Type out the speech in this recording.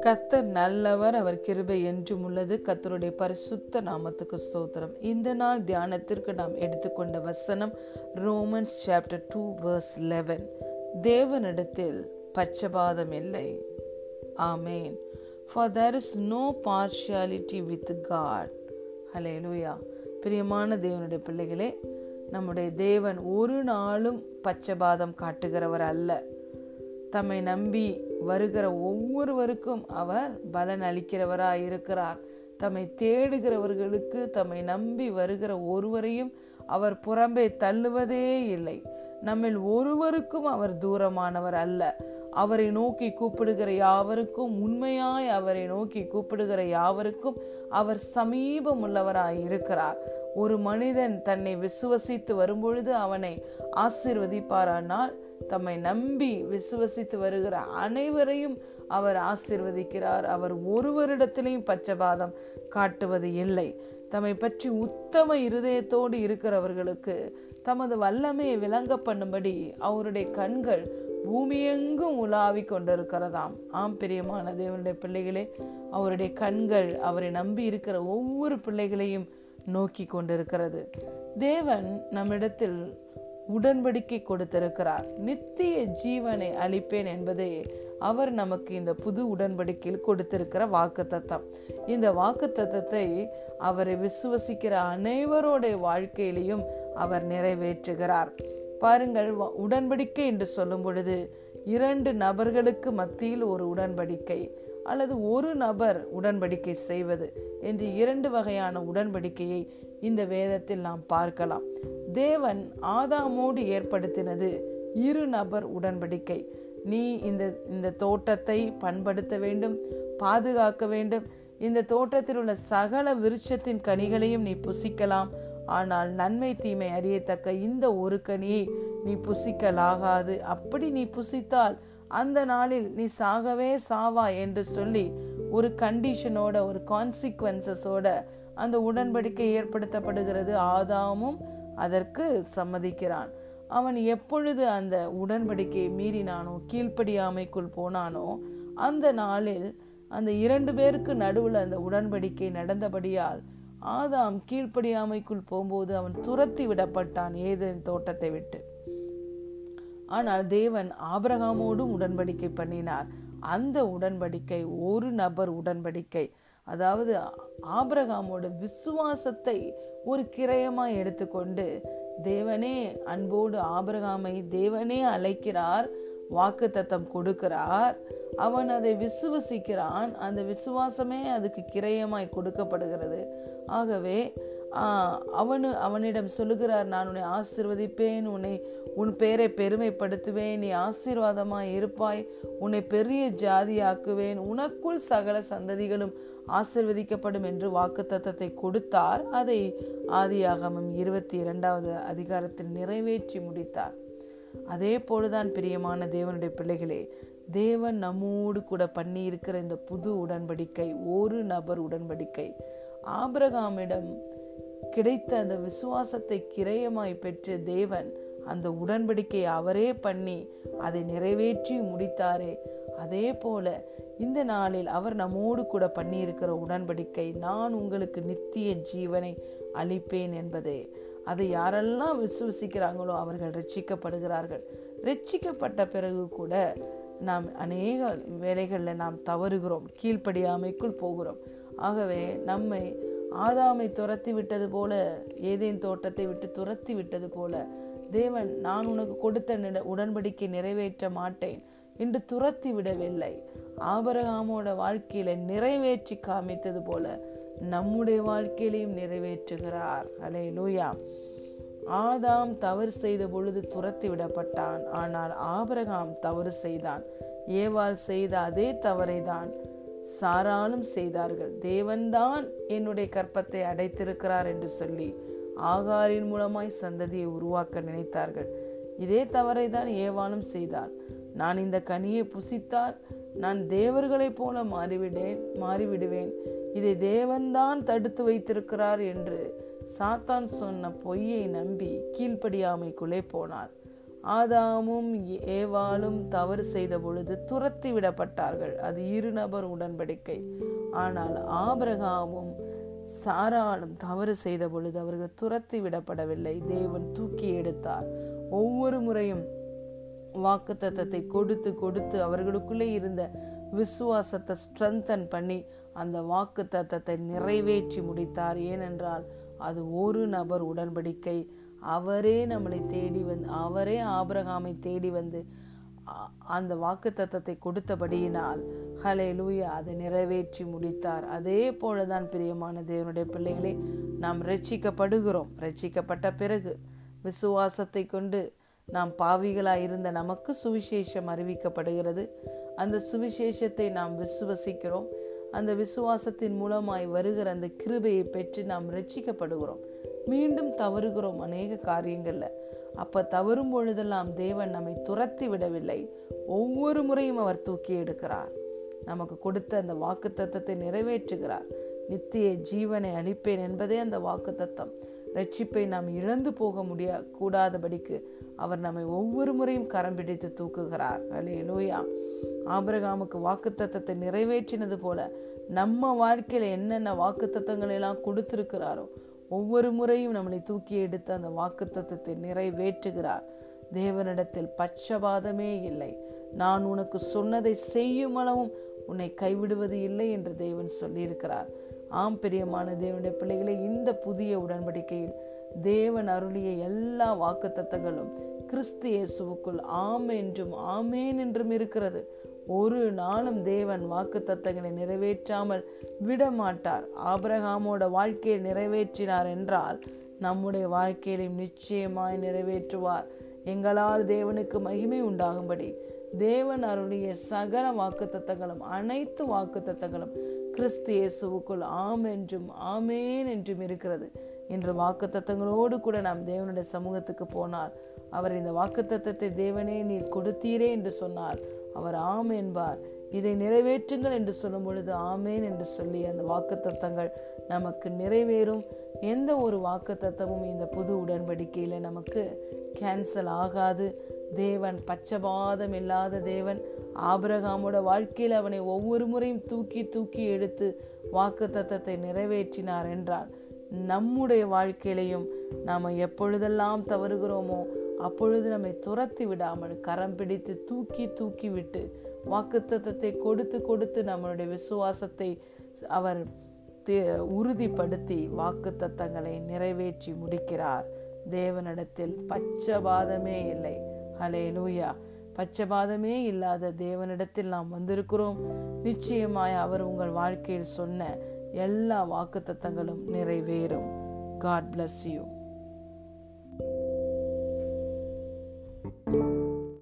கத்தர் நல்லவர் அவர் கிருபை என்றும் உள்ளது. கத்தருடைய பரிசுத்த நாமத்துக்கு ஸ்தோத்திரம். இந்த நாள் தியானத்திற்கு நாம் எடுத்துக்கொண்ட வசனம் Romans chapter two verse eleven தேவனிடத்தில் பச்சபாதம் இல்லை. Amen for there is no partiality with God hallelujah பிரியமான தேவனுடைய பிள்ளைகளே நம்முடைய தேவன் ஒரு நாளும் பச்சபாதம் காட்டுகிறவர் அல்ல. தம்மை நம்பி வருகிற ஒவ்வொருவருக்கும் அவர் பலன் அளிக்கிறவராய் இருக்கிறார். தம்மை தேடுகிறவர்களுக்கு தம்மை நம்பி வருகிற ஒருவரையும் அவர் புறம்பே தள்ளுவதே இல்லை. நம்மில் ஒருவருக்கும் அவர் தூரமானவர் அல்ல. அவரை நோக்கி கூப்பிடுகிற யாவருக்கும் உண்மையாய் அவரை நோக்கி கூப்பிடுகிற யாவருக்கும் அவர் சமீபம் உள்ளவராய் இருக்கிறார். ஒரு மனிதன் தன்னை விசுவசித்து வரும்பொழுது அவனை ஆசிர்வதிப்பாரானால் தம்மை நம்பி விசுவசித்து வருகிற அனைவரையும் அவர் ஆசிர்வதிக்கிறார். அவர் ஒருவரிடத்திலையும் பச்சபாதம் காட்டுவது இல்லை. தம்மை பற்றி உத்தம இருதயத்தோடு இருக்கிறவர்களுக்கு தமது வல்லமையை விளங்க பண்ணும்படி அவருடைய கண்கள் பூமியெங்கும் உலாவிக் கொண்டிருக்கிறதாம். ஆம் பிரியமான தேவனுடைய பிள்ளைகளே அவருடைய கண்கள் அவரை நம்பி இருக்கிற ஒவ்வொரு பிள்ளைகளையும் நோக்கி கொண்டிருக்கிறது. தேவன் நம்மிடத்தில் உடன்படிக்கை கொடுத்திருக்கிறார். நித்திய ஜீவனை அளிப்பேன் என்பதே அவர் நமக்கு இந்த புது உடன்படிக்கையில் கொடுத்திருக்கிற வாக்கு தத்தம் இந்த வாக்கு தத்தத்தை அவரை விசுவசிக்கிற அனைவருடைய வாழ்க்கையிலையும் அவர் நிறைவேற்றுகிறார். பாருங்கள் உடன்படிக்கை என்று சொல்லும் பொழுது இரண்டு நபர்களுக்கு மத்தியில் ஒரு உடன்படிக்கை அல்லது ஒரு நபர் உடன்படிக்கை செய்வது என்று இரண்டு வகையான உடன்படிக்கையை இந்த வேதத்தில் நாம் பார்க்கலாம். தேவன் ஆதாமோடு ஏற்படுத்தினது இரு நபர் உடன்படிக்கை. நீ இந்த இந்த தோட்டத்தை பண்படுத்த வேண்டும் பாதுகாக்க வேண்டும். இந்த தோட்டத்தில் உள்ள சகல விருட்சத்தின் கனிகளையும் நீ புசிக்கலாம். ஆனால் நன்மை தீமை அறியத்தக்க இந்த ஒரு கனியை நீ புசிக்கலாகாது. அப்படி நீ புசித்தால் அந்த நாளில் நீ சாகவே சாவா என்று சொல்லி ஒரு கண்டிஷனோட ஒரு கான்சிக்வன்சஸோட அந்த உடன்படிக்கை ஏற்படுத்தப்படுகிறது. ஆதாமும் அதற்கு சம்மதிக்கிறான். அவன் எப்பொழுது அந்த உடன்படிக்கையை மீறினானோ கீழ்ப்படியாமைக்குள் போனானோ அந்த நாளில் அந்த இரண்டு பேருக்கு நடுவில் அந்த உடன்படிக்கை நடந்தபடியால் ஆதாம் கீழ்ப்படியாமைக்குள் போகும்போது அவன் துரத்தி விடப்பட்டான் ஏதேன் தோட்டத்தை விட்டு. ஆனால் தேவன் ஆபரகாமோடும் உடன்படிக்கை பண்ணினார். அந்த உடன்படிக்கை ஒரு நபர் உடன்படிக்கை அதாவது ஆபரகாமோட விசுவாசத்தை ஒரு கிரயமாக எடுத்துக்கொண்டு தேவனே அன்போடு ஆபரகாமை தேவனே அழைக்கிறார். வாக்கு தத்தம் கொடுக்கிறார். அவன் அதை விசுவசிக்கிறான். அந்த விசுவாசமே அதுக்கு கிரயமாய் கொடுக்கப்படுகிறது. ஆகவே அவனு அவனிடம் சொல்லுகிறார் நான் உன்னை ஆசிர்வதிப்பேன். உன்னை உன் பேரை பெருமைப்படுத்துவேன். நீ ஆசீர்வாதமாய் இருப்பாய். உன்னை பெரிய ஜாதியாக்குவேன். உனக்குள் சகல சந்ததிகளும் ஆசிர்வதிக்கப்படும் என்று வாக்கு தத்தத்தை கொடுத்தார். அதை ஆதியாகமம் இருபத்தி இரண்டாவது அதிகாரத்தில் நிறைவேற்றி முடித்தார். அதே போலதான் பிரியமான தேவனுடைய பிள்ளைகளே தேவன் நம்மோடு கூட பண்ணி இருக்கிற இந்த புது உடன்படிக்கை ஒரு நபர் உடன்படிக்கை. ஆபிரகாமிடம் கிடைத்த அந்த விசுவாசத்தை கிரயமாய் பெற்ற தேவன் அந்த உடன்படிக்கை அவரே பண்ணி அதை நிறைவேற்றி முடித்தாரே. அதே போல இந்த நாளில் அவர் நம்மோடு கூட பண்ணியிருக்கிற உடன்படிக்கை நான் உங்களுக்கு நித்திய ஜீவனை அளிப்பேன் என்பதே. அதை யாரெல்லாம் விசுவசிக்கிறாங்களோ அவர்கள் ரட்சிக்கப்படுகிறார்கள். ரட்சிக்கப்பட்ட பிறகு கூட நாம் அநேக வேலைகளில் நாம் தவறுகிறோம் கீழ்ப்படியாமைக்குள் போகிறோம். ஆகவே நம்மை ஆதாமை துரத்தி விட்டது போல ஏதேன் தோட்டத்தை விட்டு துரத்தி விட்டது போல தேவன் நான் உனக்கு கொடுத்த உடன்படிக்கை நிறைவேற்ற மாட்டேன் என்று துரத்தி விடவில்லை. ஆபரகாமோட வாழ்க்கையில நிறைவேற்றி காமித்தது போல நம்முடைய வாழ்க்கையிலையும் நிறைவேற்றுகிறார். அலே லூயா ஆதாம் தவறு செய்த பொழுது துரத்தி விடப்பட்டான். ஆனால் ஆபரகாம் தவறு செய்தான். ஏவாள் செய்த அதே தவறை தான் சாராலும் செய்தார்கள். தேவன்தான் என்னுடைய கற்பத்தை அடைத்திருக்கிறார் என்று சொல்லி ஆகாரின் மூலமாய் சந்ததியை உருவாக்க நினைத்தார்கள். இதே தவறை தான் ஏவாளும் செய்தார் நான் இந்த கனியை புசித்தால் நான் தேவர்களைப் போல மாறிவிடேன் மாறிவிடுவேன். இதை தேவன்தான் தடுத்து வைத்திருக்கிறார் என்று சாத்தான் சொன்ன பொய்யை நம்பி கீழ்ப்படியாமைக்குள்ளே போனார். ஆதாமும் ஏவாளும் தவறு செய்த பொழுது துரத்தி விடப்பட்டார்கள். அது இருநபர் உடன்படிக்கை. ஆனால் ஆபிரகாமும் சாராளும் தவறு செய்த பொழுது அவர்கள் துரத்தி விடப்படவில்லை. தேவன் தூக்கி எடுத்தார். ஒவ்வொரு முறையும் வாக்கு தத்தத்தை கொடுத்து கொடுத்து அவர்களுக்குள்ளே இருந்த விசுவாசத்தை ஸ்ட்ரென்தன் பண்ணி அந்த வாக்கு தத்தத்தை நிறைவேற்றி முடித்தார். ஏனென்றால் அது ஒரு நபர் உடன்படிக்கை. அவரே நம்மளை தேடி வந்து அவரே ஆபிரகாமை தேடி வந்து அந்த வாக்கு தத்தத்தை கொடுத்தபடியினால் ஹலே லூயா அதை நிறைவேற்றி முடித்தார். அதே போலதான் பிரியமான தேவனுடைய பிள்ளைகளே நாம் ரட்சிக்கப்படுகிறோம். ரட்சிக்கப்பட்ட பிறகு விசுவாசத்தை கொண்டு நாம் பாவிகளாக இருந்த நமக்கு சுவிசேஷம் அறிவிக்கப்படுகிறது. அந்த சுவிசேஷத்தை நாம் விசுவசிக்கிறோம். அந்த விசுவாசத்தின் மூலமாய் வருகிற அந்த கிருபையை பெற்று நாம் ரட்சிக்கப்படுகிறோம் மீண்டும் தவறுகிறோம் அநேக காரியங்களில். அப்போ தவறும் பொழுதெல்லாம் தேவன் நம்மை துரத்தி விடவில்லை. ஒவ்வொரு முறையும் அவர் தூக்கி எடுக்கிறார். நமக்கு கொடுத்த அந்த வாக்கு தத்தத்தை நிறைவேற்றுகிறார். நித்திய ஜீவனை அளிப்பேன் என்பதே அந்த வாக்கு தத்தம் ரட்சிப்பை நாம் இழந்து போக முடியா கூடாதபடிக்கு அவர் நம்மை ஒவ்வொரு முறையும் கரம் பிடித்து தூக்குகிறார். அலே லோயா ஆபிரகாமுக்கு வாக்குத்தத்தை நிறைவேற்றினது போல நம்ம வாழ்க்கையில் என்னென்ன வாக்குத்தத்தங்கள் எல்லாம் கொடுத்திருக்கிறாரோ ஒவ்வொரு முறையும் நம்மளை தூக்கி எடுத்து அந்த வாக்குத்தத்தத்தை நிறைவேற்றுகிறார். தேவனிடத்தில் பட்சபாதமே இல்லை. நான் உனக்கு சொன்னதை செய்யும் அளவும் உன்னை கைவிடுவது இல்லை என்று தேவன் சொல்லியிருக்கிறார். ஆம் பிரியமான தேவனுடைய பிள்ளைகளை இந்த புதிய உடன்படிக்கையில் தேவன் அருளிய எல்லா வாக்கு தத்தங்களும் கிறிஸ்து இயேசுவுக்குள் ஆம் என்றும் ஆமேன் என்றும் இருக்கிறது. ஒரு நாளும் தேவன் வாக்கு தத்தங்களை நிறைவேற்றாமல் விடமாட்டார். ஆபிரகாமோட வாழ்க்கையை நிறைவேற்றினார் என்றால் நம்முடைய வாழ்க்கையிலும் நிச்சயமாய் நிறைவேற்றுவார். எங்களால் தேவனுக்கு மகிமை உண்டாகும்படி தேவன் அருளிய சகல வாக்கு தத்தங்களும் அனைத்து வாக்கு தத்தங்களும் கிறிஸ்து இயேசுவுக்குள் ஆம் என்றும் ஆமேன் என்றும் இருக்கிறது. என்ற வாக்கு தத்தங்களோடு கூட நாம் தேவனுடைய சமூகத்துக்கு போனால் அவர் இந்த வாக்கு தத்தத்தை தேவனே நீர் கொடுத்தீரே என்று சொன்னார் அவர் ஆம் என்பார். இதை நிறைவேற்றுங்கள் என்று சொல்லும் பொழுது ஆமேன் என்று சொல்லி அந்த வாக்கு தத்தங்கள் நமக்கு நிறைவேறும். எந்த ஒரு வாக்கு தத்தமும் இந்த புது உடன்படிக்கையில் நமக்கு கேன்சல் ஆகாது. தேவன் பச்சபாதம் இல்லாத தேவன் ஆபிரகாமோட வாழ்க்கையில் அவனை ஒவ்வொரு முறையும் தூக்கி தூக்கி எடுத்து வாக்கு தத்தத்தை நிறைவேற்றினார் என்றால் நம்முடைய வாழ்க்கையிலையும் நாம் எப்பொழுதெல்லாம் தவறுகிறோமோ அப்பொழுது நம்மை துரத்தி விடாமல் கரம் பிடித்து தூக்கி தூக்கி விட்டு வாக்குத்தத்தத்தை கொடுத்து கொடுத்து நம்மளுடைய விசுவாசத்தை அவர் உறுதிப்படுத்தி வாக்கு தத்தங்களை நிறைவேற்றி முடிக்கிறார். தேவனிடத்தில் பச்சபாதமே இல்லை. ஹலே லூயா பச்சபாதமே இல்லாத தேவனிடத்தில் நாம் வந்திருக்கிறோம். நிச்சயமாய் அவர் உங்கள் வாழ்க்கையில் சொன்ன எல்லா வாக்கு தத்தங்களும் நிறைவேறும். God bless you thank you.